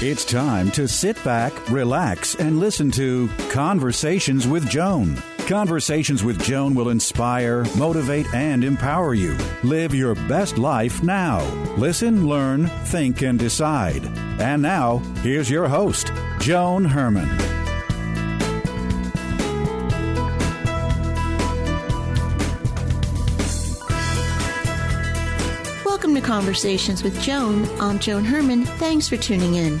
It's time to sit back, relax, and listen to Conversations with Joan. Conversations with Joan will inspire, motivate, and empower you. Live your best life now. Listen, learn, think, and decide. And now, here's your host, Joan Herrmann. Welcome to Conversations with Joan. I'm Joan Herrmann. Thanks for tuning in.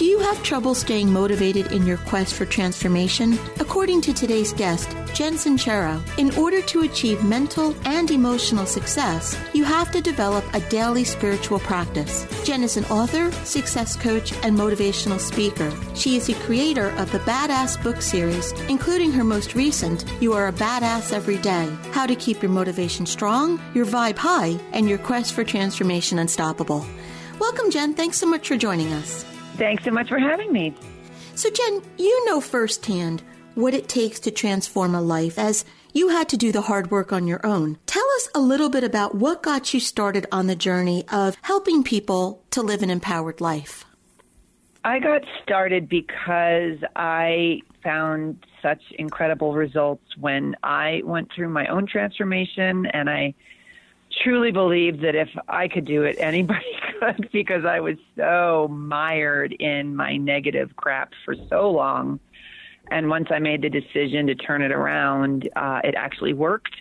Do you have trouble staying motivated in your quest for transformation? According to today's guest, Jen Sincero, in order to achieve mental and emotional success, you have to develop a daily spiritual practice. Jen is an author, success coach, and motivational speaker. She is the creator of the Badass book series, including her most recent, You Are a Badass Every Day How to Keep Your Motivation Strong, Your Vibe High, and Your Quest for Transformation Unstoppable. Welcome, Jen. Thanks so much for joining us. Thanks so much for having me. So, Jen, you know firsthand what it takes to transform a life as you had to do the hard work on your own. Tell us a little bit about what got you started on the journey of helping people to live an empowered life. I got started because I found such incredible results when I went through my own transformation and I truly believed that if I could do it, anybody could because I was so mired in my negative crap for so long. And once I made the decision to turn it around, uh, it actually worked.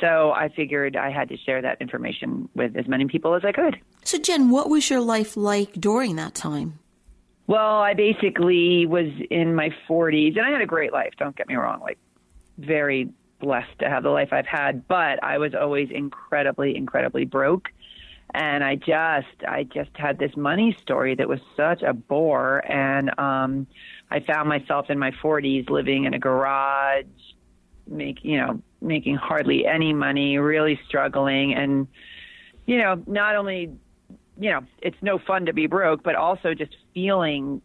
So I figured I had to share that information with as many people as I could. So, Jen, what was your life like during that time? Well, I basically was in my 40s, and I had a great life. Don't get me wrong, like very blessed to have the life I've had, but I was always incredibly, incredibly broke. And I just, I just had this money story that was such a bore. And um, I found myself in my 40s living in a garage, make, you know, making hardly any money, really struggling. And, you know, not only, you know, it's no fun to be broke, but also just feeling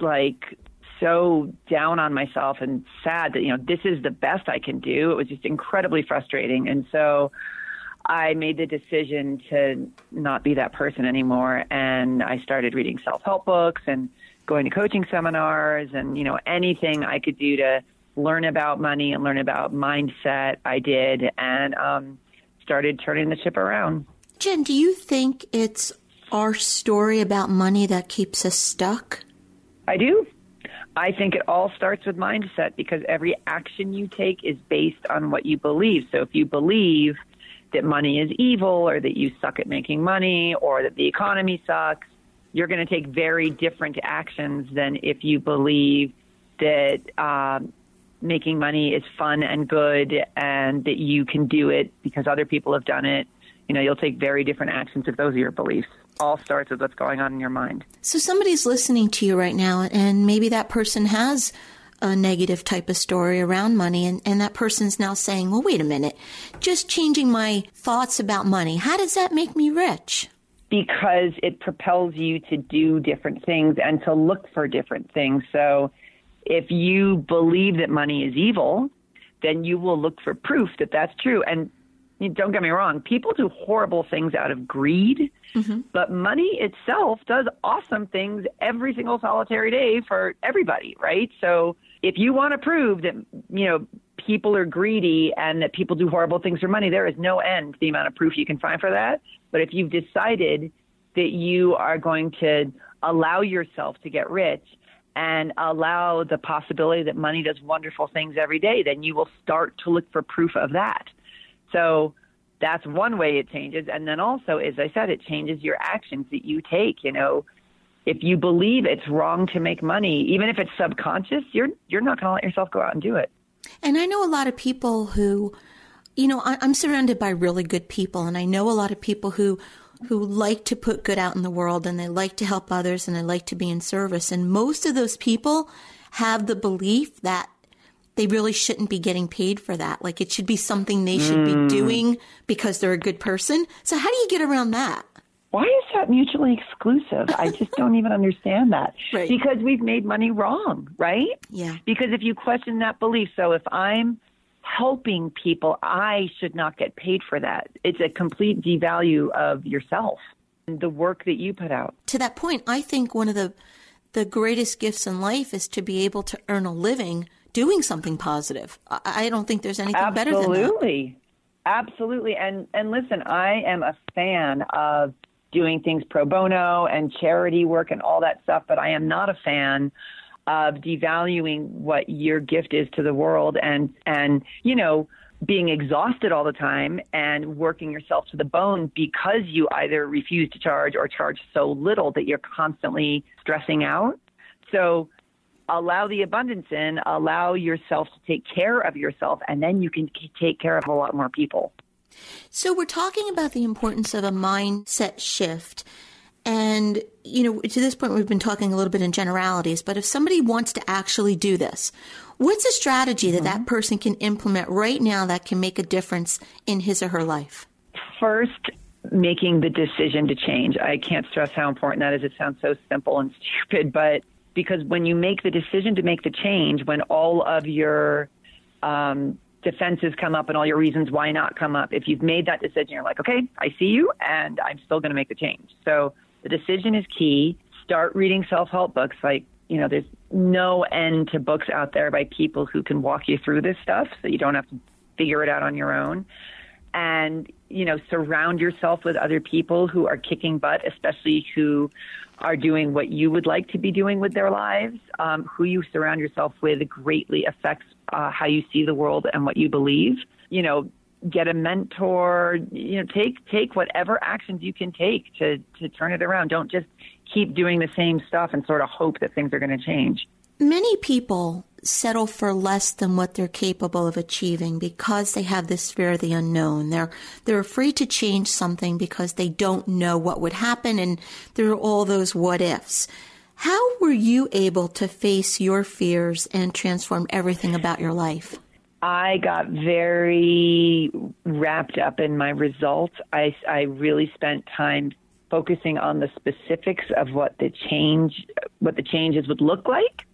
like so down on myself and sad that you know this is the best I can do. It was just incredibly frustrating, and so I made the decision to not be that person anymore. And I started reading self-help books and going to coaching seminars, and you know anything I could do to learn about money and learn about mindset. I did, and um, started turning the ship around. Jen, do you think it's our story about money that keeps us stuck? I do. I think it all starts with mindset because every action you take is based on what you believe. So if you believe that money is evil or that you suck at making money or that the economy sucks, you're going to take very different actions than if you believe that um, making money is fun and good and that you can do it because other people have done it. You know, you'll take very different actions if those are your beliefs all starts with what's going on in your mind. So somebody's listening to you right now, and maybe that person has a negative type of story around money, and, and that person's now saying, well, wait a minute, just changing my thoughts about money, how does that make me rich? Because it propels you to do different things and to look for different things. So if you believe that money is evil, then you will look for proof that that's true. And don't get me wrong, people do horrible things out of greed, mm-hmm. but money itself does awesome things every single solitary day for everybody, right? So if you want to prove that, you know, people are greedy and that people do horrible things for money, there is no end to the amount of proof you can find for that. But if you've decided that you are going to allow yourself to get rich and allow the possibility that money does wonderful things every day, then you will start to look for proof of that. So that's one way it changes. And then also, as I said, it changes your actions that you take. You know, if you believe it's wrong to make money, even if it's subconscious, you're you're not going to let yourself go out and do it. And I know a lot of people who, you know, I'm surrounded by really good people, and I know a lot of people who who like to put good out in the world and they like to help others and they like to be in service. And most of those people have the belief that they really shouldn't be getting paid for that. Like it should be something they should mm. be doing because they're a good person. So how do you get around that? Why is that mutually exclusive? I just don't even understand that. Right. Because we've made money wrong, right? Yeah. Because if you question that belief, so if I'm helping people, I should not get paid for that. It's a complete devalue of yourself and the work that you put out. To that point, I think one of the the greatest gifts in life is to be able to earn a living doing something positive. I, don't think there's anything Absolutely. better than that. Absolutely. Absolutely. And and listen, I am a fan of doing things pro bono and charity work and all that stuff, but I am not a fan of devaluing what your gift is to the world and and you know being exhausted all the time and working yourself to the bone because you either refuse to charge or charge so little that you're constantly stressing out. So allow the abundance in, allow yourself to take care of yourself, and then you can take care of a lot more people. So, we're talking about the importance of a mindset shift. And, you know, to this point, we've been talking a little bit in generalities, but if somebody wants to actually do this, what's a strategy that mm-hmm. that person can implement right now that can make a difference in his or her life? First, making the decision to change. I can't stress how important that is. It sounds so simple and stupid, but because when you make the decision to make the change, when all of your um, defenses come up and all your reasons why not come up, if you've made that decision, you're like, okay, I see you, and I'm still going to make the change. So the decision is key. Start reading self-help books. Like, you know, there's no end to books out there by people who can walk you through this stuff, so you don't have to figure it out on your own. And you know, surround yourself with other people who are kicking butt, especially who are doing what you would like to be doing with their lives. Um, who you surround yourself with greatly affects uh, how you see the world and what you believe. You know, get a mentor. You know, take take whatever actions you can take to to turn it around. Don't just keep doing the same stuff and sort of hope that things are going to change. Many people settle for less than what they're capable of achieving because they have this fear of the unknown. They're they're afraid to change something because they don't know what would happen and there are all those what ifs. How were you able to face your fears and transform everything about your life? I got very wrapped up in my results. I, I really spent time focusing on the specifics of what the change, what the changes would look like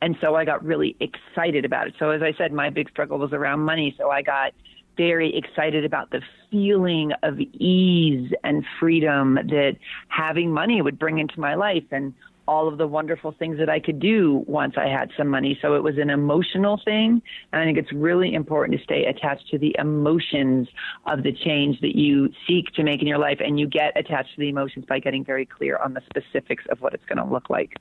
and so I got really excited about it. So as I said, my big struggle was around money. So I got very excited about the feeling of ease and freedom that having money would bring into my life and all of the wonderful things that I could do once I had some money. So it was an emotional thing. And I think it's really important to stay attached to the emotions of the change that you seek to make in your life. And you get attached to the emotions by getting very clear on the specifics of what it's going to look like.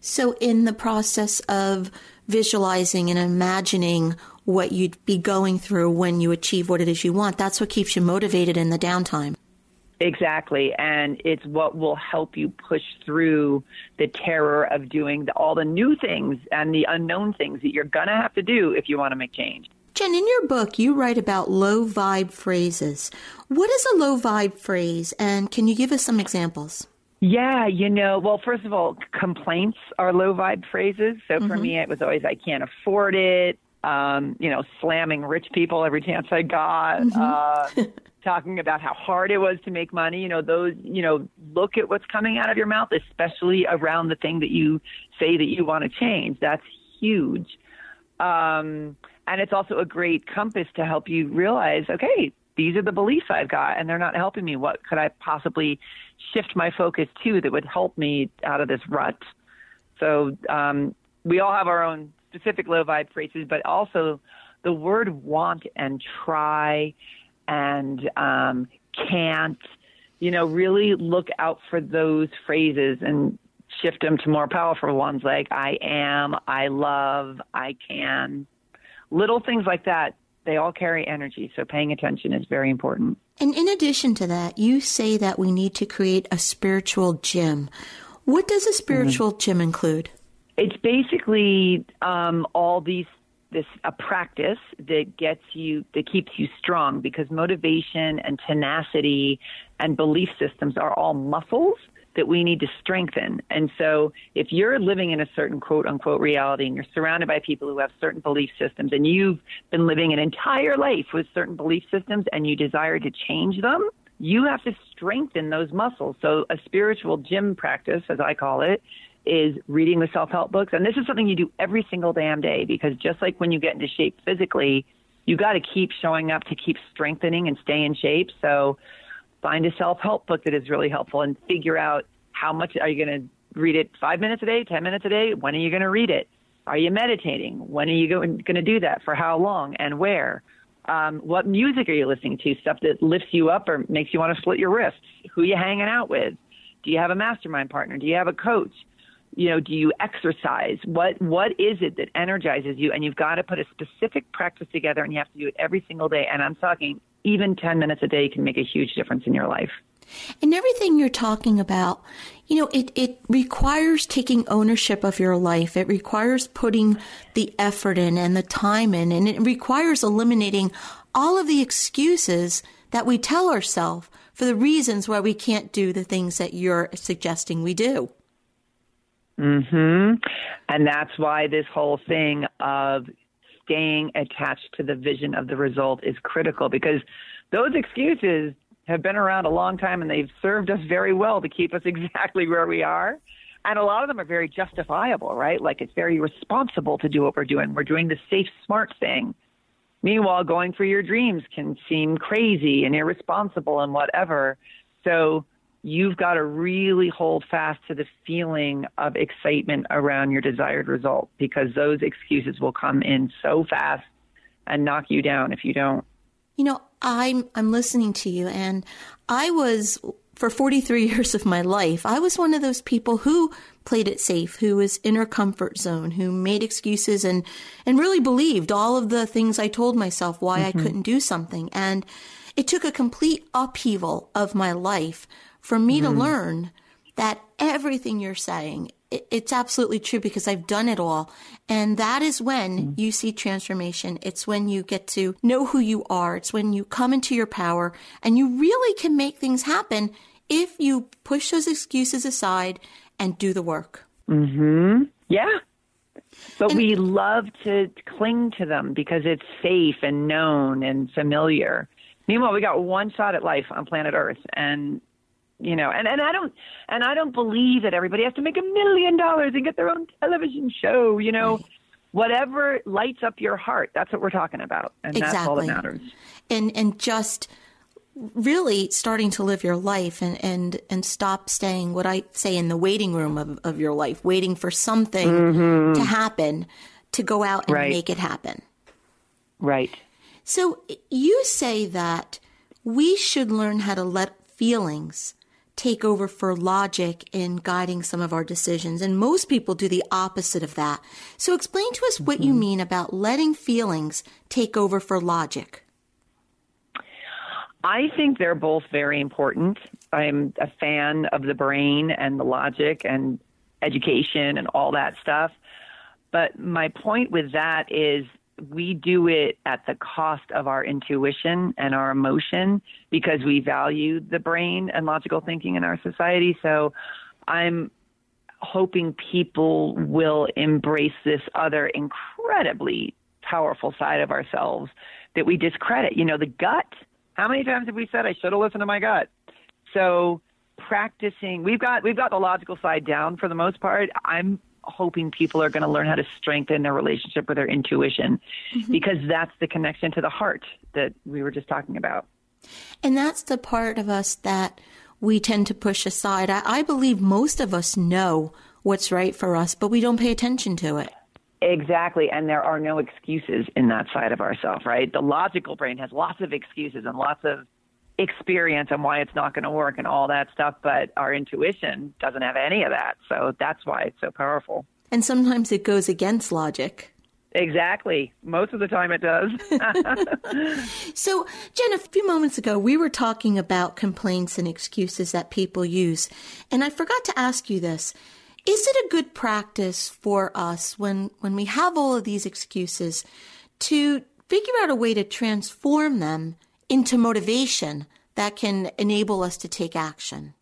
So, in the process of visualizing and imagining what you'd be going through when you achieve what it is you want, that's what keeps you motivated in the downtime. Exactly. And it's what will help you push through the terror of doing the, all the new things and the unknown things that you're going to have to do if you want to make change. Jen, in your book, you write about low vibe phrases. What is a low vibe phrase, and can you give us some examples? Yeah, you know, well, first of all, complaints are low vibe phrases. So for mm-hmm. me, it was always, I can't afford it. Um, you know, slamming rich people every chance I got. Mm-hmm. Uh, talking about how hard it was to make money. You know, those, you know, look at what's coming out of your mouth, especially around the thing that you say that you want to change. That's huge. Um, and it's also a great compass to help you realize, okay, these are the beliefs I've got and they're not helping me. What could I possibly shift my focus to that would help me out of this rut? So um, we all have our own specific low vibe phrases, but also the word want and try and um, can't, you know, really look out for those phrases and shift them to more powerful ones like I am, I love, I can. Little things like that, they all carry energy. So paying attention is very important. And in addition to that, you say that we need to create a spiritual gym. What does a spiritual mm-hmm. gym include? It's basically um, all these this a practice that gets you that keeps you strong because motivation and tenacity and belief systems are all muscles that we need to strengthen. And so if you're living in a certain quote unquote reality and you're surrounded by people who have certain belief systems and you've been living an entire life with certain belief systems and you desire to change them, you have to strengthen those muscles. So a spiritual gym practice, as I call it, is reading the self help books. And this is something you do every single damn day because just like when you get into shape physically, you got to keep showing up to keep strengthening and stay in shape. So find a self help book that is really helpful and figure out how much are you going to read it five minutes a day, 10 minutes a day? When are you going to read it? Are you meditating? When are you going, to do that? For how long and where? Um, what music are you listening to? Stuff that lifts you up or makes you want to split your wrists? Who are you hanging out with? Do you have a mastermind partner? Do you have a coach? You know, do you exercise? What what is it that energizes you? And you've got to put a specific practice together, and you have to do it every single day. And I'm talking even 10 minutes a day can make a huge difference in your life. And everything you're talking about, you know, it, it requires taking ownership of your life. It requires putting the effort in and the time in, and it requires eliminating all of the excuses that we tell ourselves for the reasons why we can't do the things that you're suggesting we do. Hmm. And that's why this whole thing of staying attached to the vision of the result is critical because those excuses have been around a long time and they've served us very well to keep us exactly where we are. And a lot of them are very justifiable, right? Like it's very responsible to do what we're doing. We're doing the safe, smart thing. Meanwhile, going for your dreams can seem crazy and irresponsible and whatever. So you've got to really hold fast to the feeling of excitement around your desired result because those excuses will come in so fast and knock you down if you don't. You know, I'm I'm listening to you and I was for 43 years of my life, I was one of those people who played it safe, who was in her comfort zone, who made excuses and and really believed all of the things I told myself why mm-hmm. I couldn't do something. And it took a complete upheaval of my life for me mm-hmm. to learn that everything you're saying it's absolutely true because I've done it all. And that is when mm-hmm. you see transformation. It's when you get to know who you are. It's when you come into your power and you really can make things happen if you push those excuses aside and do the work. Mhm. Yeah. But and, we love to cling to them because it's safe and known and familiar. Meanwhile, we got one shot at life on planet Earth, and you know and and i don't and i don't believe that everybody has to make a million dollars and get their own television show you know whatever lights up your heart that's what we're talking about and exactly. that's all that matters and and just really starting to live your life and and and stop staying what i say in the waiting room of, of your life waiting for something mm-hmm. to happen to go out and right. make it happen right so you say that we should learn how to let feelings take over for logic in guiding some of our decisions. And most people do the opposite of that. So explain to us what mm-hmm. you mean about letting feelings take over for logic. I think they're both very important. I'm a fan of the brain and the logic and education and all that stuff. But my point with that is we do it at the cost of our intuition and our emotion because we value the brain and logical thinking in our society. So I'm hoping people will embrace this other incredibly powerful side of ourselves that we discredit. You know, the gut. How many times have we said I should have listened to my gut? So practicing we've got we've got the logical side down for the most part. I'm hoping people are going to learn how to strengthen their relationship with their intuition mm-hmm. because that's the connection to the heart that we were just talking about. And that's the part of us that we tend to push aside. I, I believe most of us know what's right for us, but we don't pay attention to it. Exactly. And there are no excuses in that side of ourselves, right? The logical brain has lots of excuses and lots of experience and why it's not going to work and all that stuff, but our intuition doesn't have any of that. So that's why it's so powerful. And sometimes it goes against logic. Exactly. Most of the time it does. so, Jen, a few moments ago, we were talking about complaints and excuses that people use. And I forgot to ask you this. Is it a good practice for us when, when we have all of these excuses to figure out a way to transform them into motivation that can enable us to take action?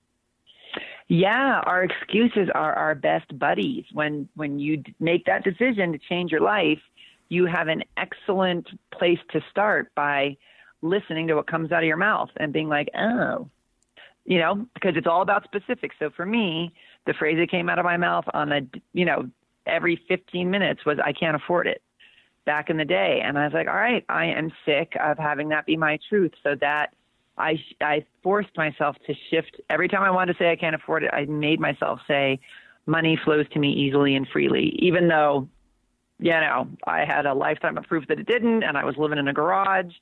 Yeah, our excuses are our best buddies. When when you make that decision to change your life, you have an excellent place to start by listening to what comes out of your mouth and being like, "Oh." You know, because it's all about specifics. So for me, the phrase that came out of my mouth on a, you know, every 15 minutes was, "I can't afford it." Back in the day, and I was like, "All right, I am sick of having that be my truth." So that I I forced myself to shift every time I wanted to say I can't afford it. I made myself say money flows to me easily and freely, even though you know I had a lifetime of proof that it didn't, and I was living in a garage.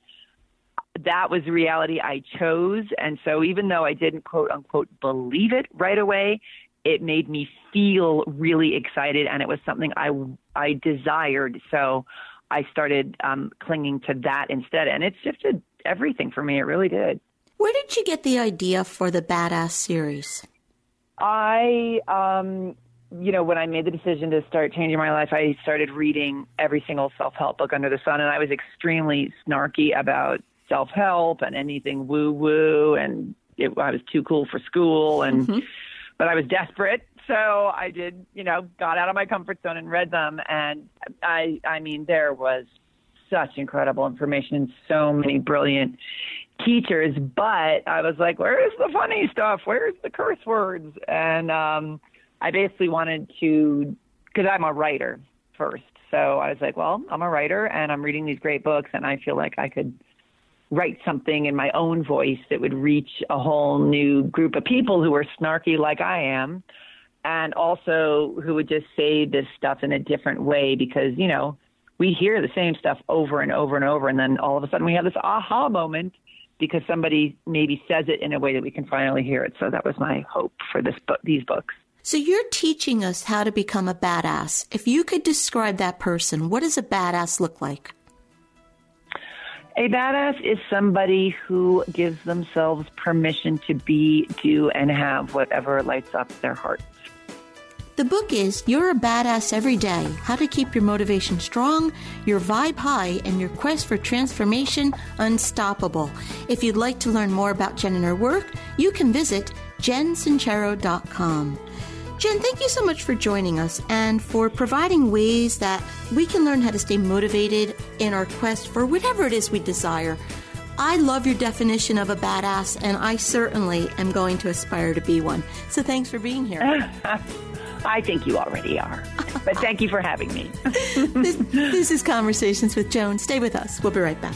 That was reality I chose, and so even though I didn't quote unquote believe it right away, it made me feel really excited, and it was something I I desired. So I started um, clinging to that instead, and it shifted everything for me. It really did. Where did you get the idea for the Badass series? I, um, you know, when I made the decision to start changing my life, I started reading every single self help book under the sun, and I was extremely snarky about self help and anything woo woo, and it, I was too cool for school, and mm-hmm. but I was desperate, so I did, you know, got out of my comfort zone and read them, and I, I mean, there was such incredible information and so many brilliant teachers. But I was like, where's the funny stuff? Where's the curse words? And um, I basically wanted to, because I'm a writer first. So I was like, well, I'm a writer and I'm reading these great books, and I feel like I could write something in my own voice that would reach a whole new group of people who are snarky like I am and also who would just say this stuff in a different way because, you know, we hear the same stuff over and over and over, and then all of a sudden we have this aha moment because somebody maybe says it in a way that we can finally hear it. So that was my hope for this book, these books. So you're teaching us how to become a badass. If you could describe that person, what does a badass look like? A badass is somebody who gives themselves permission to be, do, and have whatever lights up their heart. The book is You're a Badass Every Day How to Keep Your Motivation Strong, Your Vibe High, and Your Quest for Transformation Unstoppable. If you'd like to learn more about Jen and her work, you can visit jensincero.com. Jen, thank you so much for joining us and for providing ways that we can learn how to stay motivated in our quest for whatever it is we desire. I love your definition of a badass, and I certainly am going to aspire to be one. So thanks for being here. I think you already are. But thank you for having me. this, this is Conversations with Joan. Stay with us. We'll be right back.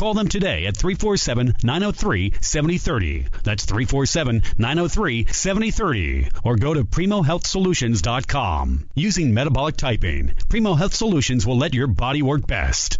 Call them today at 347 903 7030. That's 347 903 7030. Or go to PrimoHealthSolutions.com. Using metabolic typing, Primo Health Solutions will let your body work best.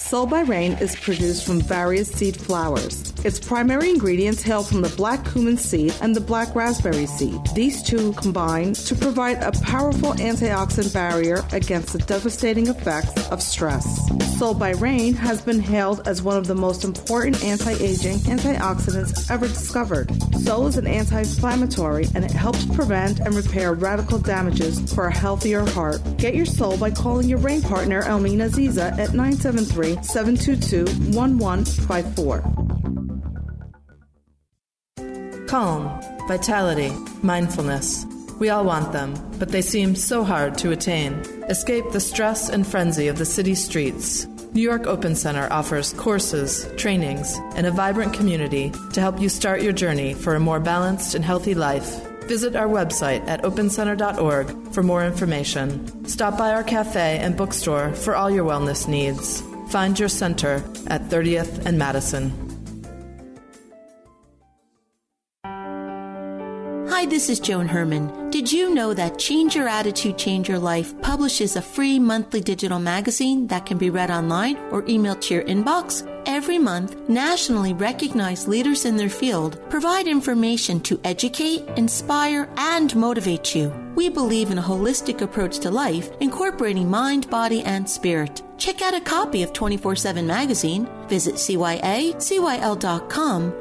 Soul by Rain is produced from various seed flowers. Its primary ingredients hail from the black cumin seed and the black raspberry seed. These two combine to provide a powerful antioxidant barrier against the devastating effects of stress. Soul by Rain has been hailed as one of the most important anti-aging antioxidants ever discovered. Soul is an anti-inflammatory and it helps prevent and repair radical damages for a healthier heart. Get your soul by calling your rain partner Elmina Ziza at 973 722 1154. Calm, vitality, mindfulness. We all want them, but they seem so hard to attain. Escape the stress and frenzy of the city streets. New York Open Center offers courses, trainings, and a vibrant community to help you start your journey for a more balanced and healthy life. Visit our website at opencenter.org for more information. Stop by our cafe and bookstore for all your wellness needs. Find your center at 30th and Madison. Hi, this is Joan Herrmann. Did you know that Change Your Attitude, Change Your Life publishes a free monthly digital magazine that can be read online or emailed to your inbox? Every month, nationally recognized leaders in their field provide information to educate, inspire, and motivate you. We believe in a holistic approach to life, incorporating mind, body, and spirit. Check out a copy of 24 7 magazine, visit CYACYL.com,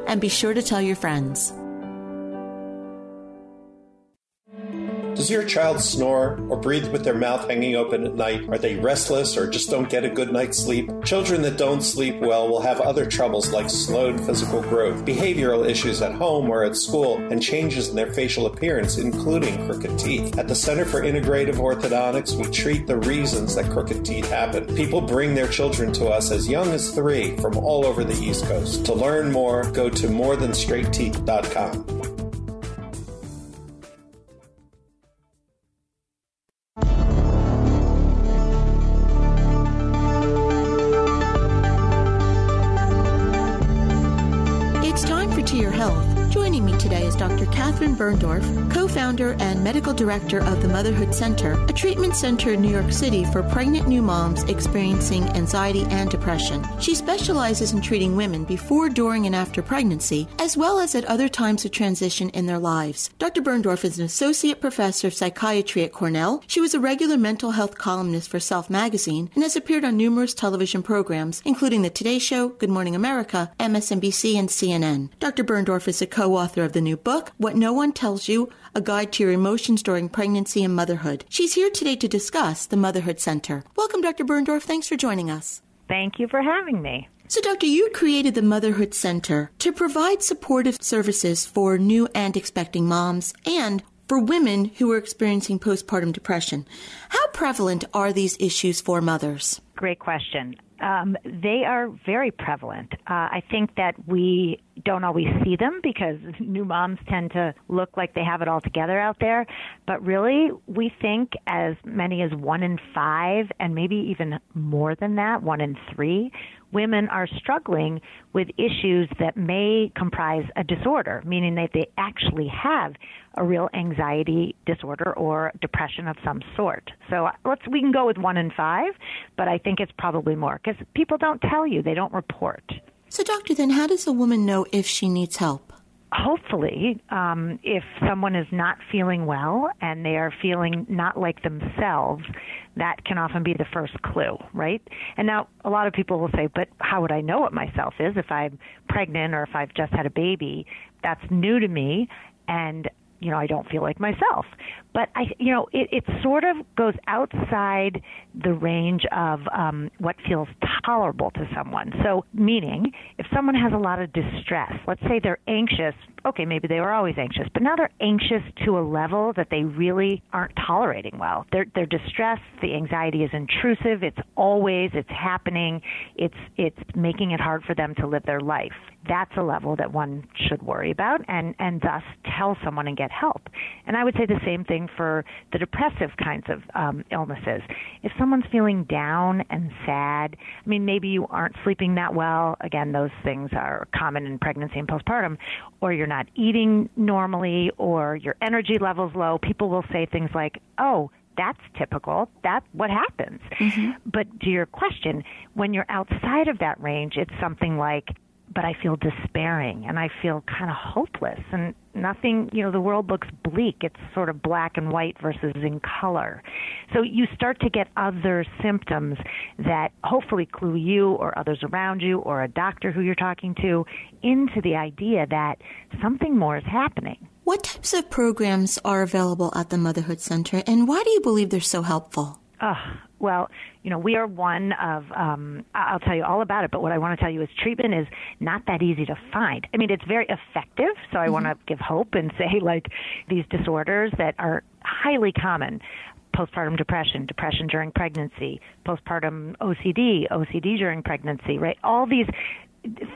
and be sure to tell your friends. Does your child snore or breathe with their mouth hanging open at night? Are they restless or just don't get a good night's sleep? Children that don't sleep well will have other troubles like slowed physical growth, behavioral issues at home or at school, and changes in their facial appearance, including crooked teeth. At the Center for Integrative Orthodontics, we treat the reasons that crooked teeth happen. People bring their children to us as young as three from all over the East Coast. To learn more, go to morethanstraightteeth.com. Birndorf, co founder and medical director of the Motherhood Center, a treatment center in New York City for pregnant new moms experiencing anxiety and depression. She specializes in treating women before, during, and after pregnancy, as well as at other times of transition in their lives. Dr. Birndorf is an associate professor of psychiatry at Cornell. She was a regular mental health columnist for Self magazine and has appeared on numerous television programs, including The Today Show, Good Morning America, MSNBC, and CNN. Dr. Birndorf is a co author of the new book, What No One Tells You A Guide to Your Emotions During Pregnancy and Motherhood. She's here today to discuss the Motherhood Center. Welcome, Dr. Birndorf. Thanks for joining us. Thank you for having me. So, Doctor, you created the Motherhood Center to provide supportive services for new and expecting moms and for women who are experiencing postpartum depression. How prevalent are these issues for mothers? Great question. Um, they are very prevalent. Uh, I think that we don't always see them because new moms tend to look like they have it all together out there. But really, we think as many as one in five, and maybe even more than that, one in three, women are struggling with issues that may comprise a disorder, meaning that they actually have a real anxiety disorder or depression of some sort. So uh, let's we can go with one in five, but I think it's probably more because people don't tell you, they don't report. So, doctor, then how does a woman know if she needs help? hopefully, um, if someone is not feeling well and they are feeling not like themselves, that can often be the first clue, right? And now a lot of people will say, but how would I know what myself is if I'm pregnant or if I've just had a baby? That's new to me. And you know, I don't feel like myself. But I, you know, it, it sort of goes outside the range of um, what feels tolerable to someone. So, meaning, if someone has a lot of distress, let's say they're anxious, okay, maybe they were always anxious, but now they're anxious to a level that they really aren't tolerating well. They're, they're distressed, the anxiety is intrusive, it's always, it's happening, it's, it's making it hard for them to live their life. That's a level that one should worry about and, and thus tell someone and get help. And I would say the same thing for the depressive kinds of um, illnesses. If someone's feeling down and sad, I mean, maybe you aren't sleeping that well. Again, those things are common in pregnancy and postpartum. Or you're not eating normally, or your energy level's low. People will say things like, oh, that's typical. That's what happens. Mm-hmm. But to your question, when you're outside of that range, it's something like, but I feel despairing and I feel kind of hopeless and nothing, you know, the world looks bleak. It's sort of black and white versus in color. So you start to get other symptoms that hopefully clue you or others around you or a doctor who you're talking to into the idea that something more is happening. What types of programs are available at the Motherhood Center and why do you believe they're so helpful? Oh, well, you know, we are one of, um, I'll tell you all about it, but what I want to tell you is treatment is not that easy to find. I mean, it's very effective, so I mm-hmm. want to give hope and say, like, these disorders that are highly common postpartum depression, depression during pregnancy, postpartum OCD, OCD during pregnancy, right? All these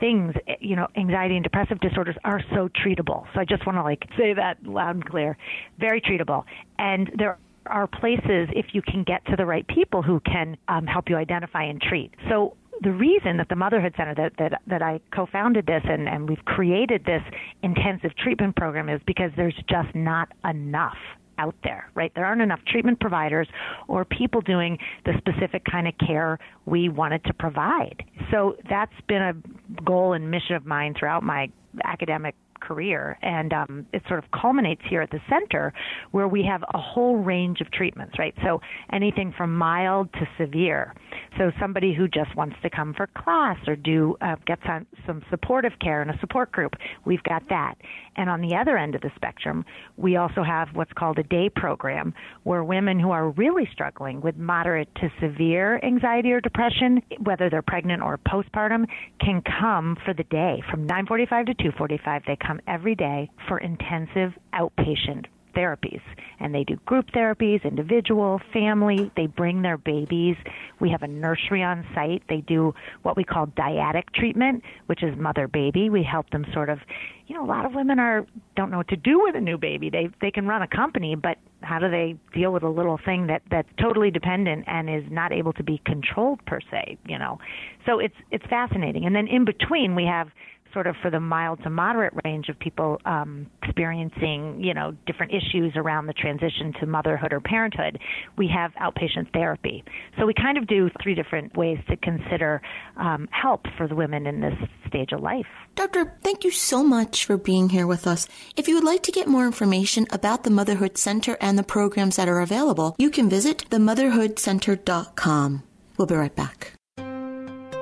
things, you know, anxiety and depressive disorders are so treatable. So I just want to like say that loud and clear. Very treatable. And there are places if you can get to the right people who can um, help you identify and treat. So the reason that the Motherhood Center that that, that I co-founded this and, and we've created this intensive treatment program is because there's just not enough out there, right? There aren't enough treatment providers or people doing the specific kind of care we wanted to provide. So that's been a goal and mission of mine throughout my academic career. And um, it sort of culminates here at the center where we have a whole range of treatments, right? So anything from mild to severe. So somebody who just wants to come for class or do uh, get some, some supportive care in a support group, we've got that. And on the other end of the spectrum, we also have what's called a day program where women who are really struggling with moderate to severe anxiety or depression, whether they're pregnant or postpartum, can come for the day from 9:45 to 2:45. They come every day for intensive outpatient therapies. And they do group therapies, individual, family. They bring their babies. We have a nursery on site. They do what we call dyadic treatment, which is mother baby. We help them sort of, you know, a lot of women are don't know what to do with a new baby. They they can run a company, but how do they deal with a little thing that that's totally dependent and is not able to be controlled per se, you know? So it's it's fascinating. And then in between we have sort of for the mild to moderate range of people um, experiencing, you know, different issues around the transition to motherhood or parenthood, we have outpatient therapy. So we kind of do three different ways to consider um, help for the women in this stage of life. Doctor, thank you so much for being here with us. If you would like to get more information about the Motherhood Center and the programs that are available, you can visit themotherhoodcenter.com. We'll be right back.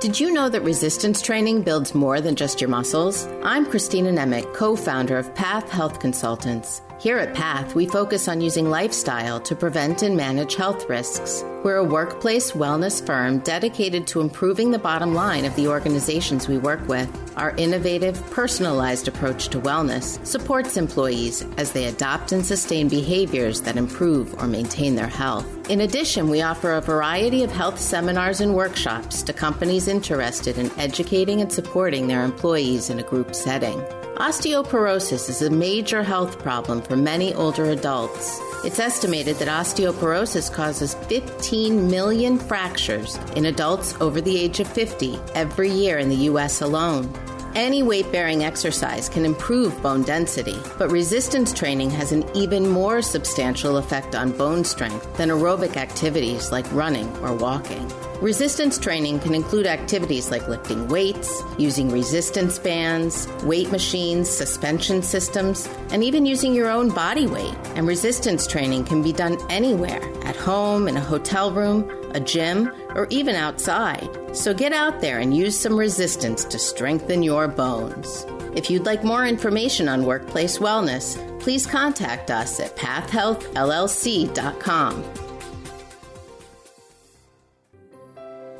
Did you know that resistance training builds more than just your muscles? I'm Christina Nemec, co founder of Path Health Consultants. Here at PATH, we focus on using lifestyle to prevent and manage health risks. We're a workplace wellness firm dedicated to improving the bottom line of the organizations we work with. Our innovative, personalized approach to wellness supports employees as they adopt and sustain behaviors that improve or maintain their health. In addition, we offer a variety of health seminars and workshops to companies interested in educating and supporting their employees in a group setting. Osteoporosis is a major health problem for many older adults. It's estimated that osteoporosis causes 15 million fractures in adults over the age of 50 every year in the U.S. alone. Any weight bearing exercise can improve bone density, but resistance training has an even more substantial effect on bone strength than aerobic activities like running or walking. Resistance training can include activities like lifting weights, using resistance bands, weight machines, suspension systems, and even using your own body weight. And resistance training can be done anywhere at home, in a hotel room, a gym, or even outside. So get out there and use some resistance to strengthen your bones. If you'd like more information on workplace wellness, please contact us at pathhealthllc.com.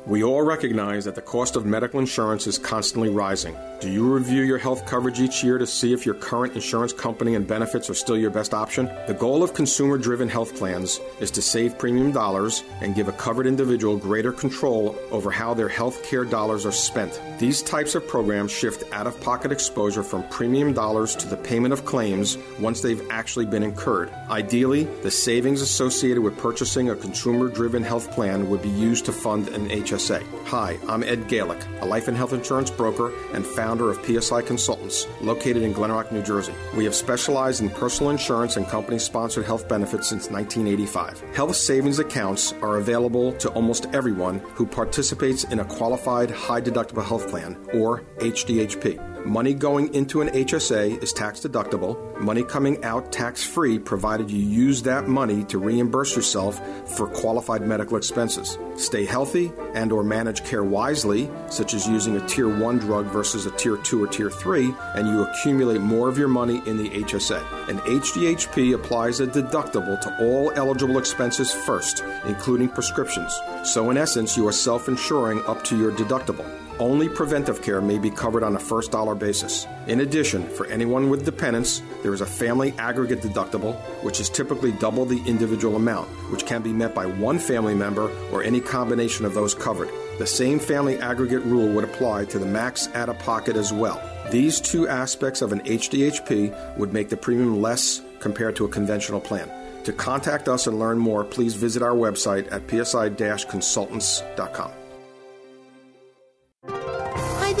We all recognize that the cost of medical insurance is constantly rising. Do you review your health coverage each year to see if your current insurance company and benefits are still your best option? The goal of consumer driven health plans is to save premium dollars and give a covered individual greater control over how their health care dollars are spent. These types of programs shift out of pocket exposure from premium dollars to the payment of claims once they've actually been incurred. Ideally, the savings associated with purchasing a consumer driven health plan would be used to fund an HSA. Hi, I'm Ed Galick, a life and health insurance broker and founder of PSI Consultants, located in Glen Rock, New Jersey. We have specialized in personal insurance and company sponsored health benefits since 1985. Health savings accounts are available to almost everyone who participates in a qualified high deductible health plan, or HDHP. Money going into an HSA is tax deductible, money coming out tax free provided you use that money to reimburse yourself for qualified medical expenses. Stay healthy and or manage care wisely, such as using a tier 1 drug versus a tier 2 or tier 3, and you accumulate more of your money in the HSA. An HDHP applies a deductible to all eligible expenses first, including prescriptions. So in essence, you are self-insuring up to your deductible. Only preventive care may be covered on a first dollar basis. In addition, for anyone with dependents, there is a family aggregate deductible, which is typically double the individual amount, which can be met by one family member or any combination of those covered. The same family aggregate rule would apply to the max out of pocket as well. These two aspects of an HDHP would make the premium less compared to a conventional plan. To contact us and learn more, please visit our website at psi-consultants.com.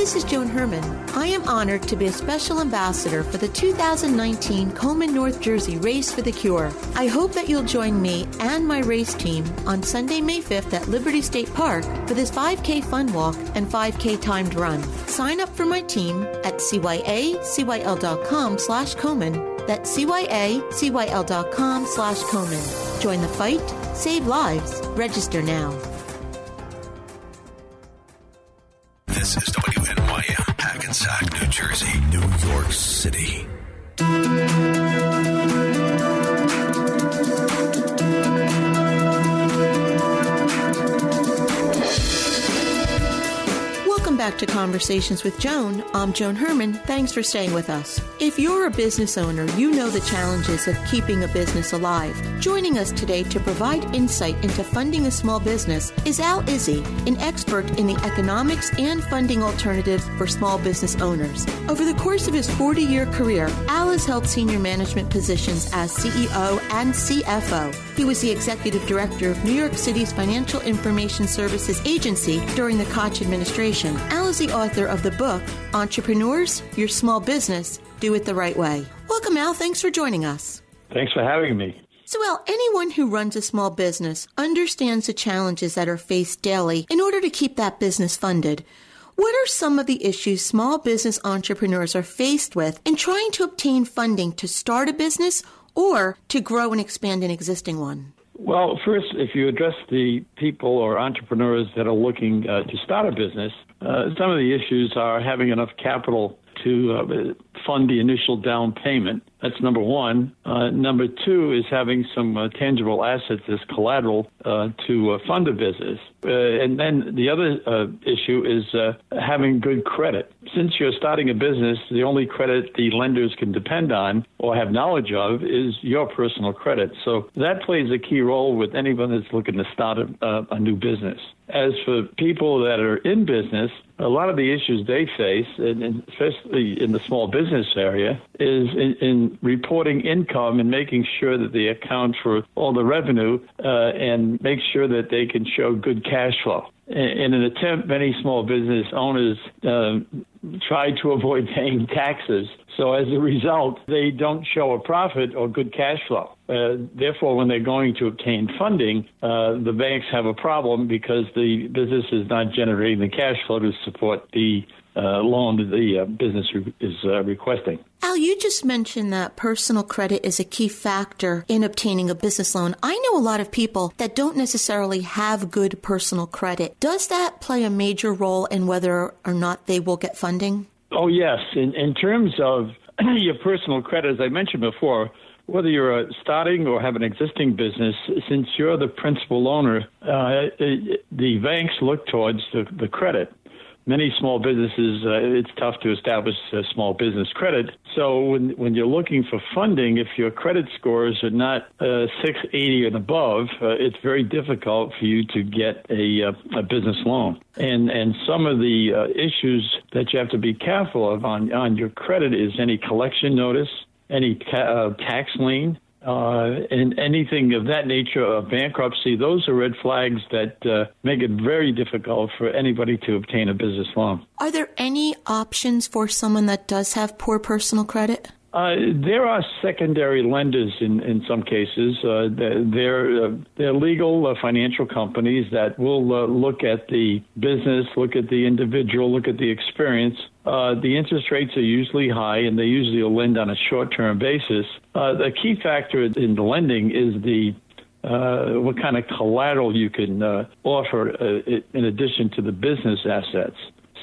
Hi, this is Joan Herrmann. I am honored to be a special ambassador for the 2019 Komen, North Jersey Race for the Cure. I hope that you'll join me and my race team on Sunday, May 5th at Liberty State Park for this 5K fun walk and 5K timed run. Sign up for my team at cyacyl.com slash Komen. That's cyacyl.com slash Komen. Join the fight, save lives. Register now. This is Jersey, New York City. Back to Conversations with Joan. I'm Joan Herrmann. Thanks for staying with us. If you're a business owner, you know the challenges of keeping a business alive. Joining us today to provide insight into funding a small business is Al Izzi, an expert in the economics and funding alternatives for small business owners. Over the course of his 40 year career, Al has held senior management positions as CEO and CFO. He was the executive director of New York City's Financial Information Services Agency during the Koch administration. Al is the author of the book, Entrepreneurs, Your Small Business, Do It the Right Way. Welcome, Al. Thanks for joining us. Thanks for having me. So, Al, anyone who runs a small business understands the challenges that are faced daily in order to keep that business funded. What are some of the issues small business entrepreneurs are faced with in trying to obtain funding to start a business or to grow and expand an existing one? Well, first, if you address the people or entrepreneurs that are looking uh, to start a business, uh, some of the issues are having enough capital to uh, fund the initial down payment. That's number one. Uh, number two is having some uh, tangible assets as collateral uh, to uh, fund a business. Uh, and then the other uh, issue is having good credit. Since you're starting a business, the only credit the lenders can depend on or have knowledge of is your personal credit. So that plays a key role with anyone that's looking to start a, a new business. As for people that are in business, a lot of the issues they face, and especially in the small business area, is in, in reporting income and making sure that they account for all the revenue uh, and make sure that they can show good cash flow. In an attempt, many small business owners uh, try to avoid paying taxes. So as a result, they don't show a profit or good cash flow. Uh, therefore, when they're going to obtain funding, uh, the banks have a problem because the business is not generating the cash flow to support the uh, loan that the uh, business re- is uh, requesting. Al, you just mentioned that personal credit is a key factor in obtaining a business loan. I know a lot of people that don't necessarily have good personal credit. Does that play a major role in whether or not they will get funding? Oh, yes. In, in terms of your personal credit, as I mentioned before, whether you're starting or have an existing business, since you're the principal owner, uh, the banks look towards the, the credit many small businesses, uh, it's tough to establish a small business credit. So when when you're looking for funding, if your credit scores are not uh, 680 and above, uh, it's very difficult for you to get a, uh, a business loan. And and some of the uh, issues that you have to be careful of on on your credit is any collection notice, any ta- uh, tax lien, uh, and anything of that nature, of bankruptcy, those are red flags that uh, make it very difficult for anybody to obtain a business loan. Are there any options for someone that does have poor personal credit? Uh, there are secondary lenders in, in some cases. Uh, they're, uh, they're legal uh, financial companies that will uh, look at the business, look at the individual, look at the experience. Uh, the interest rates are usually high, and they usually lend on a short-term basis. the key factor in the lending is the uh, what kind of collateral you can uh, offer uh, in addition to the business assets.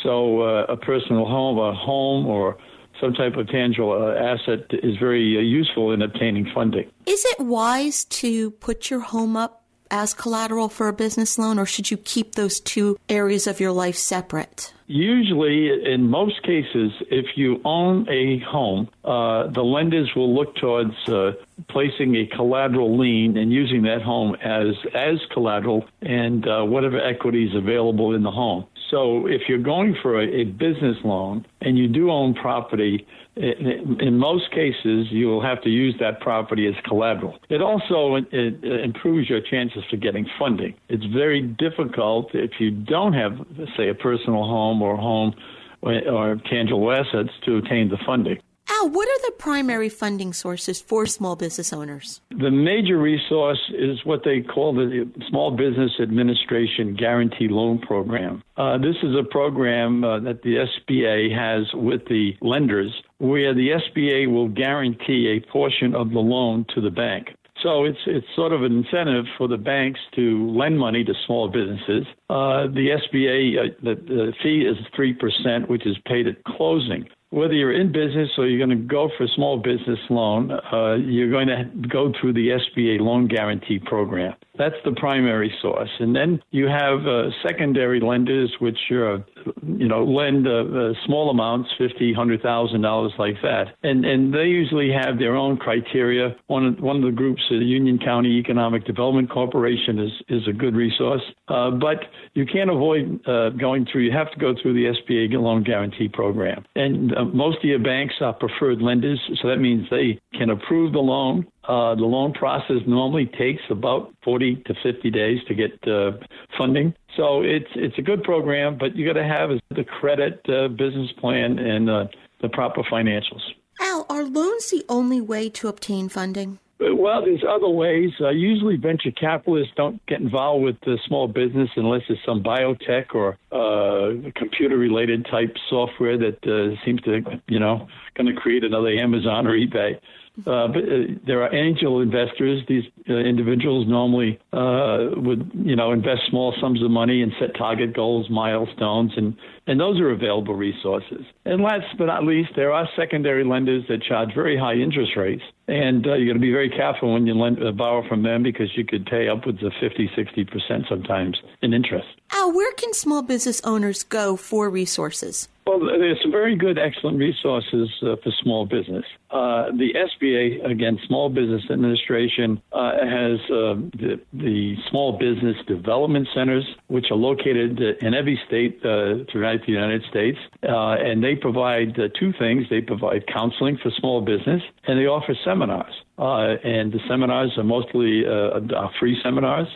So, a personal home, a home, or some type of tangible uh, asset is very uh, useful in obtaining funding. Is it wise to put your home up as collateral for a business loan, or should you keep those two areas of your life separate? Usually, in most cases, if you own a home, uh, the lenders will look towards uh, placing a collateral lien and using that home as as collateral and uh, whatever equity is available in the home. So, if you're going for a, a business loan and you do own property, in most cases, you will have to use that property as collateral. It also it improves your chances for getting funding. It's very difficult if you don't have, say, a personal home or home or tangible assets to obtain the funding. Al, what are the primary funding sources for small business owners? The major resource is what they call the Small Business Administration Guarantee Loan Program. Uh, this is a program uh, that the SBA has with the lenders where the SBA will guarantee a portion of the loan to the bank. So it's it's sort of an incentive for the banks to lend money to small businesses. Uh, the SBA uh, the, the fee is three percent, which is paid at closing whether you're in business or you're going to go for a small business loan, uh, you're going to go through the SBA loan guarantee program. That's the primary source. And then you have uh, secondary lenders, which are, you know lend uh, uh, small amounts, fifty, hundred thousand dollars, like that. And and they usually have their own criteria. One of, one of the groups, the Union County Economic Development Corporation, is is a good resource. Uh, but you can't avoid uh, going through. You have to go through the SBA loan guarantee program. And uh, most of your banks are preferred lenders, so that means they can approve the loan uh, the loan process normally takes about 40 to 50 days to get uh, funding. So it's it's a good program, but you got to have the credit, uh, business plan, and uh, the proper financials. Al, are loans the only way to obtain funding? Well, there's other ways. Uh, usually, venture capitalists don't get involved with the small business unless it's some biotech or uh, computer-related type software that uh, seems to, you know, going to create another Amazon or eBay. Uh, but uh, there are angel investors. These uh, individuals normally uh, would, you know, invest small sums of money and set target goals, milestones, and and those are available resources. And last but not least, there are secondary lenders that charge very high interest rates, and uh, you got to be very careful when you lend, uh, borrow from them because you could pay upwards of 50, 60 percent sometimes in interest. Al, where can small business owners go for resources? Well, there's some very good, excellent resources uh, for small business. Uh, the SBA, again, Small Business Administration, uh, has uh, the, the, Small Business Development Centers, which are located in every state uh, throughout the United States. Uh, and they provide two things they provide counseling for small business, and they offer seminars. and the seminars are mostly free seminars.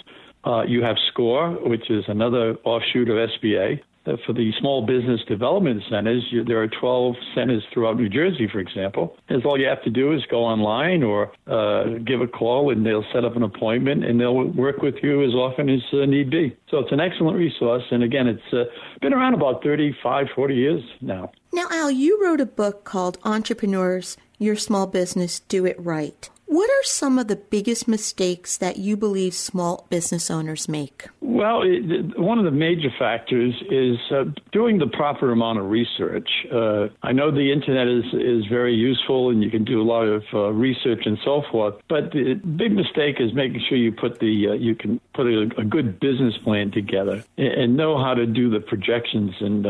Uh, you have SCORE, which is another offshoot of SBA. Uh, for the small business development centers, you, there are 12 centers throughout New Jersey, for example. And all you have to do is go online or uh, give a call, and they'll set up an appointment, and they'll work with you as often as uh, need be. So it's an excellent resource. And again, it's uh, been around about 35, 40 years now. Now, Al, you wrote a book called Entrepreneurs Your Small Business Do It Right. What are some of the biggest mistakes that you believe small business owners make? Well, it, one of the major factors is uh, doing the proper amount of research. Uh, I know the internet is, is very useful and you can do a lot of uh, research and so forth, but the big mistake is making sure you put the uh, you can put a, a, good business plan together and, and, know how to do the projections and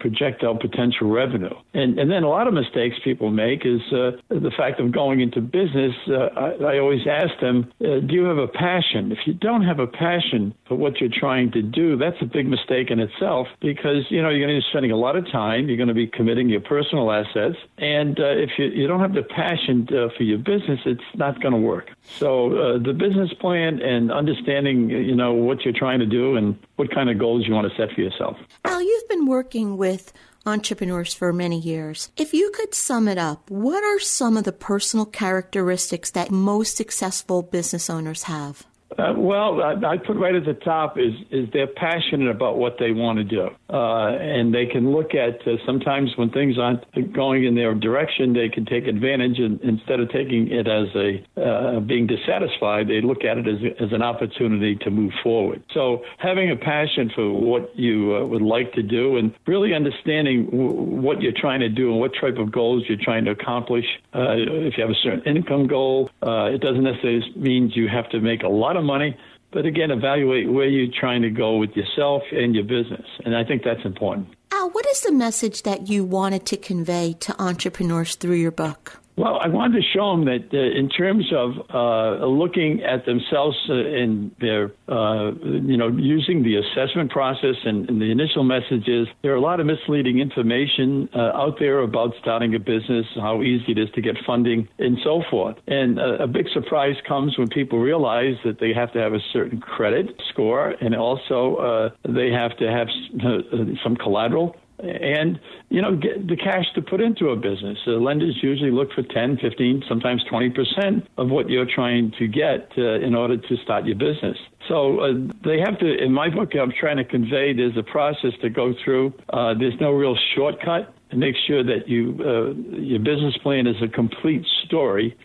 project out potential revenue. And, and then a lot of mistakes people make is uh, the fact of going into business. Uh, I, I, always ask them, uh, do you have a passion? If you don't have a passion for what you're trying to do, that's a big mistake in itself because, you know, you're going to be spending a lot of time. You're going to be committing your personal assets. And uh, if you, you don't have the passion uh, for your business, it's not going to work. So uh, the business plan and understanding, you know, what you're trying to do and what kind of goals you want to set for yourself. Al, you've been working with entrepreneurs for many years. If you could sum it up, what are some of the personal characteristics that most successful business owners have? Uh, well, I, I, put right at the top is is they're passionate about what they want to do, uh, and they can look at uh, sometimes when things aren't going in their direction, they can take advantage, and instead of taking it as a uh, being dissatisfied, they look at it as as an opportunity to move forward. So having a passion for what you uh, would like to do, and really understanding w- what you're trying to do and what type of goals you're trying to accomplish. Uh, if you have a certain income goal, it doesn't necessarily mean you have to make a lot of money, But again, evaluate where you're trying to go with yourself and your business. And I think that's important. Al, what is the message that you wanted to convey to entrepreneurs through your book? Well, I wanted to show them that uh, in terms of uh, looking at themselves uh, their, uh, you know, using the assessment process and, and, the initial messages, there are a lot of misleading information uh, out there about starting a business, how easy it is to get funding, and so forth. And uh, a big surprise comes when people realize that they have to have a certain credit score, and also they have to have some collateral and you know get the cash to put into a business. Lenders usually look for 10, 15, sometimes 20 percent of what you're trying to get uh, in order to start your business. So uh, they have to. In my book, I'm trying to convey there's a process to go through. Uh, there's no real shortcut. Make sure that you uh, your business plan is a complete story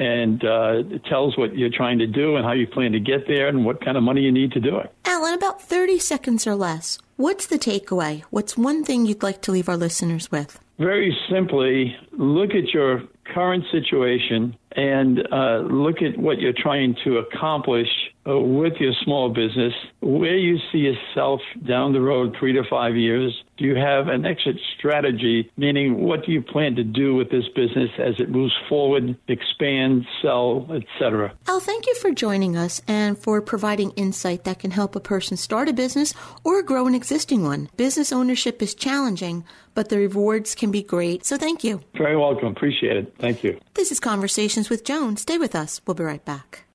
and uh, tells what you're trying to do and how you plan to get there and what kind of money you need to do it. Alan, about 30 seconds or less. What's the takeaway? What's one thing you'd like to leave our listeners with? Very simply, look at your current situation and uh, look at what you're trying to accomplish Uh, with your small business, where you see yourself down the road three to five years. Do you have an exit strategy? Meaning, what do you plan to do with this business as it moves forward, expand, sell, etc.? Al, thank you for joining us and for providing insight that can help a person start a business or grow an existing one. Business ownership is challenging, but the rewards can be great. So, thank you. Very welcome. Appreciate it. Thank you. This is Conversations with Joan. Stay with us. We'll be right back.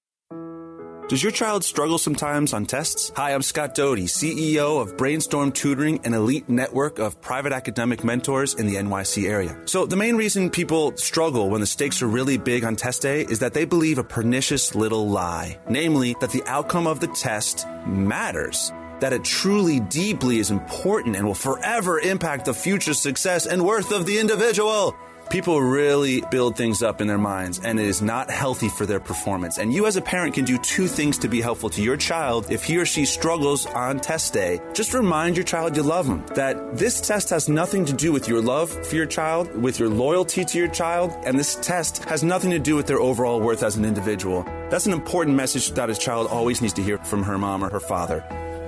Does your child struggle sometimes on tests? Hi, I'm Scott Doty, CEO of Brainstorm Tutoring, an elite network of private academic mentors in the NYC area. So, the main reason people struggle when the stakes are really big on test day is that they believe a pernicious little lie, namely, that the outcome of the test matters that it truly deeply is important and will forever impact the future success and worth of the individual. People really build things up in their minds, and it is not healthy for their performance. And you, as a parent, can do two things to be helpful to your child if he or she struggles on test day. Just remind your child you love them, that this test has nothing to do with your love for your child, with your loyalty to your child, and this test has nothing to do with their overall worth as an individual. That's an important message that a child always needs to hear from her mom or her father.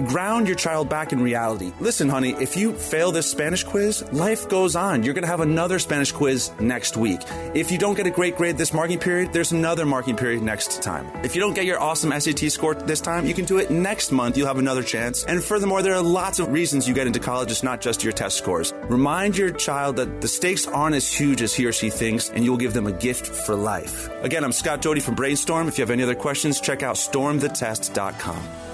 Ground your child back in reality. Listen, honey, if you fail this Spanish quiz, life goes on. You're going to have another Spanish quiz next week. If you don't get a great grade this marking period, there's another marking period next time. If you don't get your awesome SAT score this time, you can do it next month. You'll have another chance. And furthermore, there are lots of reasons you get into college. It's not just your test scores. Remind your child that the stakes aren't as huge as he or she thinks, and you will give them a gift for life. Again, I'm Scott Doty from Brainstorm. If you have any other questions, check out stormthetest.com.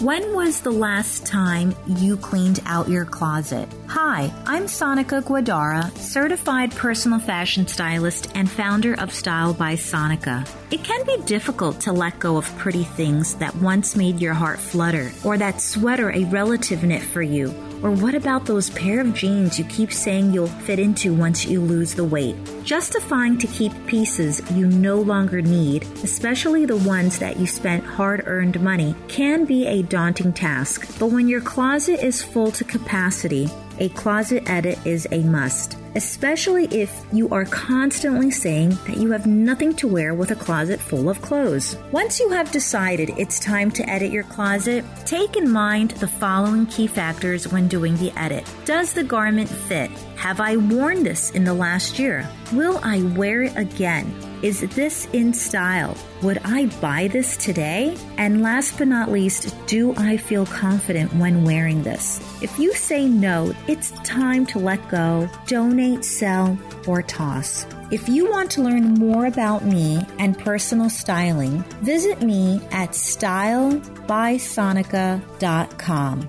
When was the last time you cleaned out your closet? Hi, I'm Sonica Guadara, certified personal fashion stylist and founder of Style by Sonica. It can be difficult to let go of pretty things that once made your heart flutter, or that sweater a relative knit for you or what about those pair of jeans you keep saying you'll fit into once you lose the weight? Justifying to keep pieces you no longer need, especially the ones that you spent hard earned money, can be a daunting task. But when your closet is full to capacity, a closet edit is a must, especially if you are constantly saying that you have nothing to wear with a closet full of clothes. Once you have decided it's time to edit your closet, take in mind the following key factors when doing the edit. Does the garment fit? Have I worn this in the last year? Will I wear it again? Is this in style? Would I buy this today? And last but not least, do I feel confident when wearing this? If you say no, it's time to let go, donate, sell, or toss. If you want to learn more about me and personal styling, visit me at stylebysonica.com.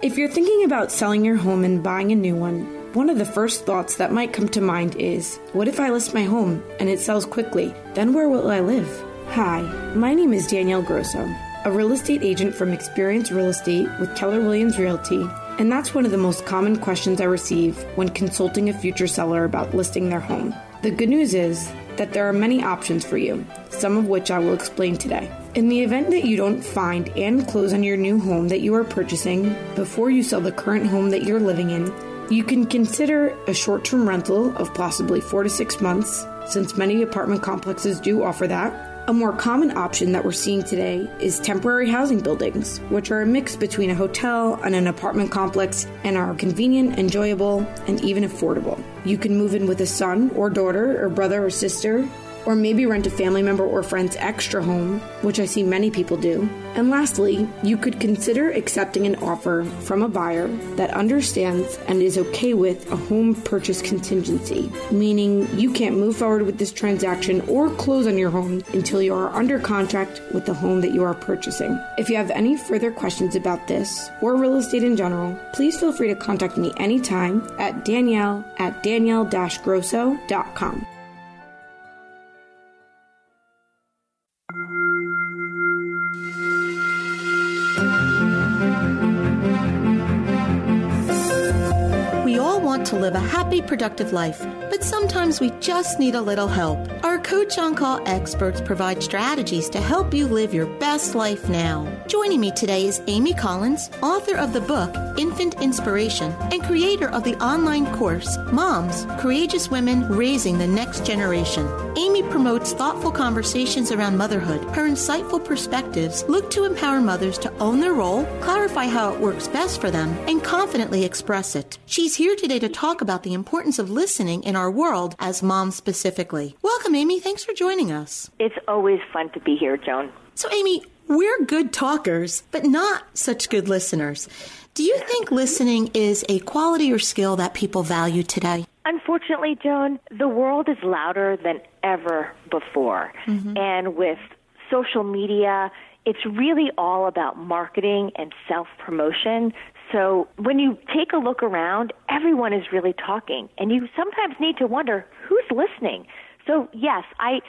If you're thinking about selling your home and buying a new one, one of the first thoughts that might come to mind is what if I list my home and it sells quickly? Then where will I live? Hi, my name is Danielle Grosso, a real estate agent from Experience Real Estate with Keller Williams Realty, and that's one of the most common questions I receive when consulting a future seller about listing their home. The good news is that there are many options for you, some of which I will explain today. In the event that you don't find and close on your new home that you are purchasing before you sell the current home that you're living in, You can consider a short term rental of possibly four to six months, since many apartment complexes do offer that. A more common option that we're seeing today is temporary housing buildings, which are a mix between a hotel and an apartment complex and are convenient, enjoyable, and even affordable. You can move in with a son or daughter or brother or sister or maybe rent a family member or friend's extra home, which I see many people do. And lastly, you could consider accepting an offer from a buyer that understands and is okay with a home purchase contingency, meaning you can't move forward with this transaction or close on your home until you are under contract with the home that you are purchasing. If you have any further questions about this or real estate in general, please feel free to contact me anytime at danielle at danielle-grosso.com. live a happy, productive life, but sometimes we just need a little help. Our Coach on Call experts provide strategies to help you live your best life now. Joining me today is Amy Collins, author of the book Infant Inspiration and creator of the online course Moms Courageous Women Raising the Next Generation. Amy promotes thoughtful conversations around motherhood. Her insightful perspectives look to empower mothers to own their role, clarify how it works best for them, and confidently express it. She's here today to talk about the importance of listening in our world as moms specifically. Welcome, Amy. Thanks for joining us. It's always fun to be here, Joan. So, Amy, we're good talkers, but not such good listeners. Do you think listening is a quality or skill that people value today? Unfortunately, Joan, the world is louder than ever before. Mm-hmm. And with social media, it's really all about marketing and self promotion. So when you take a look around, everyone is really talking, and you sometimes need to wonder who's listening. So yes, I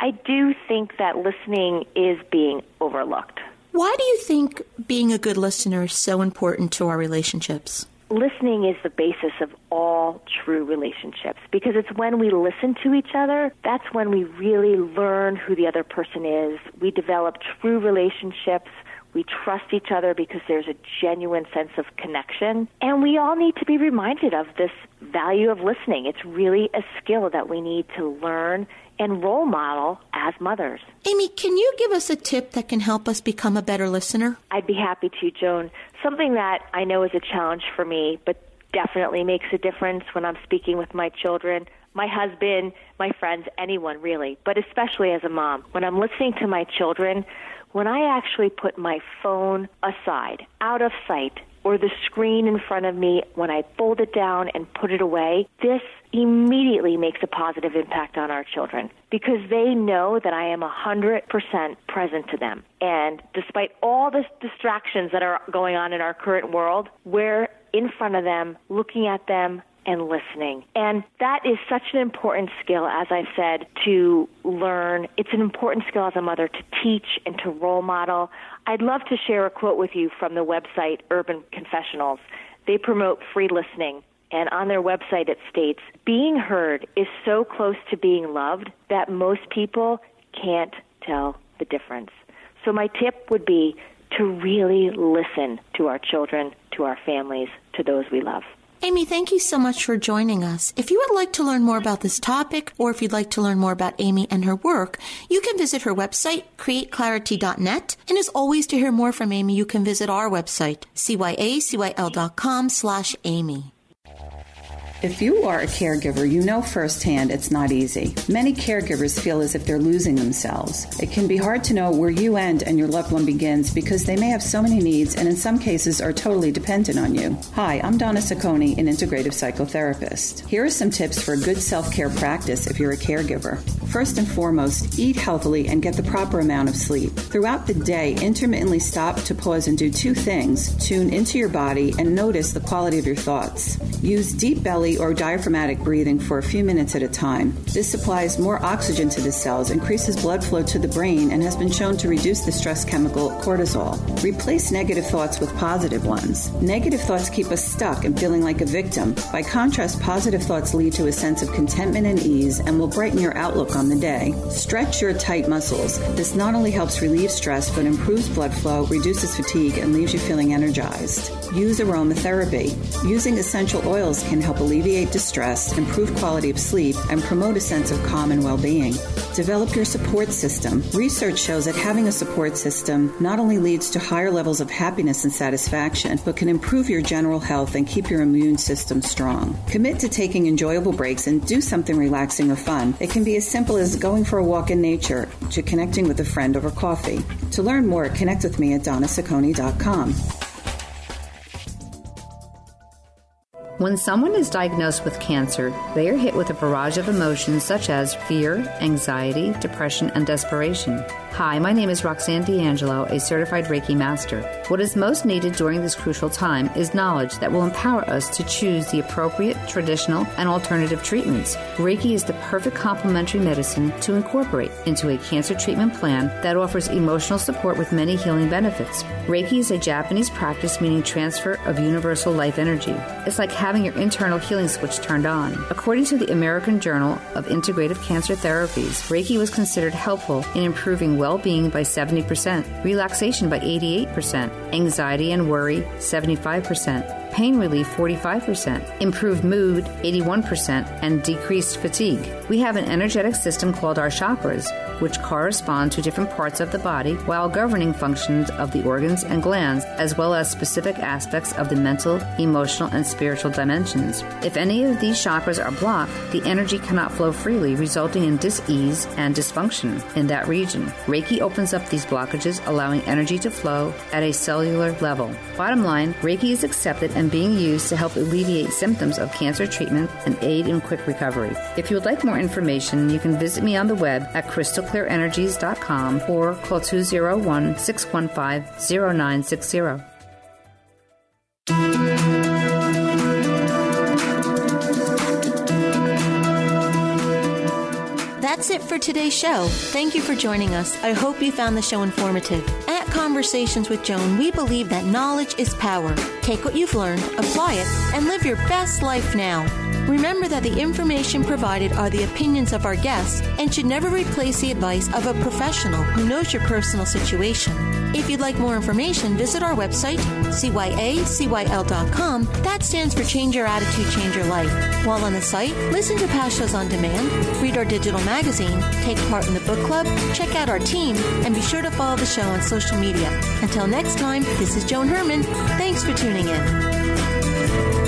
I do think that listening is being overlooked. Why do you think being a good listener is so important to our relationships? Listening is the basis of all true relationships because it's when we listen to each other, that's when we really learn who the other person is. We develop true relationships we trust each other because there's a genuine sense of connection. And we all need to be reminded of this value of listening. It's really a skill that we need to learn and role model as mothers. Amy, can you give us a tip that can help us become a better listener? I'd be happy to, Joan. Something that I know is a challenge for me, but definitely makes a difference when I'm speaking with my children, my husband, my friends, anyone really, but especially as a mom. When I'm listening to my children, when I actually put my phone aside, out of sight, or the screen in front of me, when I fold it down and put it away, this immediately makes a positive impact on our children because they know that I am 100% present to them. And despite all the distractions that are going on in our current world, we're in front of them, looking at them, and listening. And that is such an important skill, as I said, to learn. It's an important skill as a mother to teach and to role model. I'd love to share a quote with you from the website Urban Confessionals. They promote free listening. And on their website, it states, being heard is so close to being loved that most people can't tell the difference. So my tip would be to really listen to our children, to our families, to those we love. Amy, thank you so much for joining us. If you would like to learn more about this topic, or if you'd like to learn more about Amy and her work, you can visit her website, createclarity.net. And as always, to hear more from Amy, you can visit our website, cyacyl.com slash Amy. If you are a caregiver, you know firsthand it's not easy. Many caregivers feel as if they're losing themselves. It can be hard to know where you end and your loved one begins because they may have so many needs and in some cases are totally dependent on you. Hi, I'm Donna Saccone, an integrative psychotherapist. Here are some tips for a good self care practice if you're a caregiver. First and foremost, eat healthily and get the proper amount of sleep. Throughout the day, intermittently stop to pause and do two things tune into your body and notice the quality of your thoughts. Use deep belly or diaphragmatic breathing for a few minutes at a time. This supplies more oxygen to the cells, increases blood flow to the brain, and has been shown to reduce the stress chemical cortisol. Replace negative thoughts with positive ones. Negative thoughts keep us stuck and feeling like a victim. By contrast, positive thoughts lead to a sense of contentment and ease and will brighten your outlook on the day. Stretch your tight muscles. This not only helps relieve stress, but improves blood flow, reduces fatigue, and leaves you feeling energized. Use aromatherapy. Using essential oils can help alleviate distress, improve quality of sleep, and promote a sense of calm and well being. Develop your support system. Research shows that having a support system not only leads to higher levels of happiness and satisfaction, but can improve your general health and keep your immune system strong. Commit to taking enjoyable breaks and do something relaxing or fun. It can be as simple as going for a walk in nature to connecting with a friend over coffee. To learn more, connect with me at donnaciccone.com. When someone is diagnosed with cancer, they are hit with a barrage of emotions such as fear, anxiety, depression, and desperation. Hi, my name is Roxanne D'Angelo, a certified Reiki master. What is most needed during this crucial time is knowledge that will empower us to choose the appropriate traditional and alternative treatments. Reiki is the perfect complementary medicine to incorporate into a cancer treatment plan that offers emotional support with many healing benefits. Reiki is a Japanese practice meaning transfer of universal life energy. It's like having your internal healing switch turned on. According to the American Journal of Integrative Cancer Therapies, Reiki was considered helpful in improving well being by 70%, relaxation by 88%, anxiety and worry 75%, pain relief 45%, improved mood 81%, and decreased fatigue. We have an energetic system called our chakras, which correspond to different parts of the body while governing functions of the organs and glands, as well as specific aspects of the mental, emotional, and spiritual dimensions. If any of these chakras are blocked, the energy cannot flow freely, resulting in dis-ease and dysfunction in that region. Reiki opens up these blockages, allowing energy to flow at a cellular level. Bottom line, Reiki is accepted and being used to help alleviate symptoms of cancer treatment and aid in quick recovery. If you would like more information, you can visit me on the web at crystalclearenergies.com or call 201 615 0960. That's it for today's show. Thank you for joining us. I hope you found the show informative. At Conversations with Joan, we believe that knowledge is power. Take what you've learned, apply it, and live your best life now. Remember that the information provided are the opinions of our guests and should never replace the advice of a professional who knows your personal situation. If you'd like more information, visit our website, cyacyl.com. That stands for Change Your Attitude, Change Your Life. While on the site, listen to past shows on demand, read our digital magazine, take part in the book club, check out our team, and be sure to follow the show on social media. Until next time, this is Joan Herrmann. Thanks for tuning in.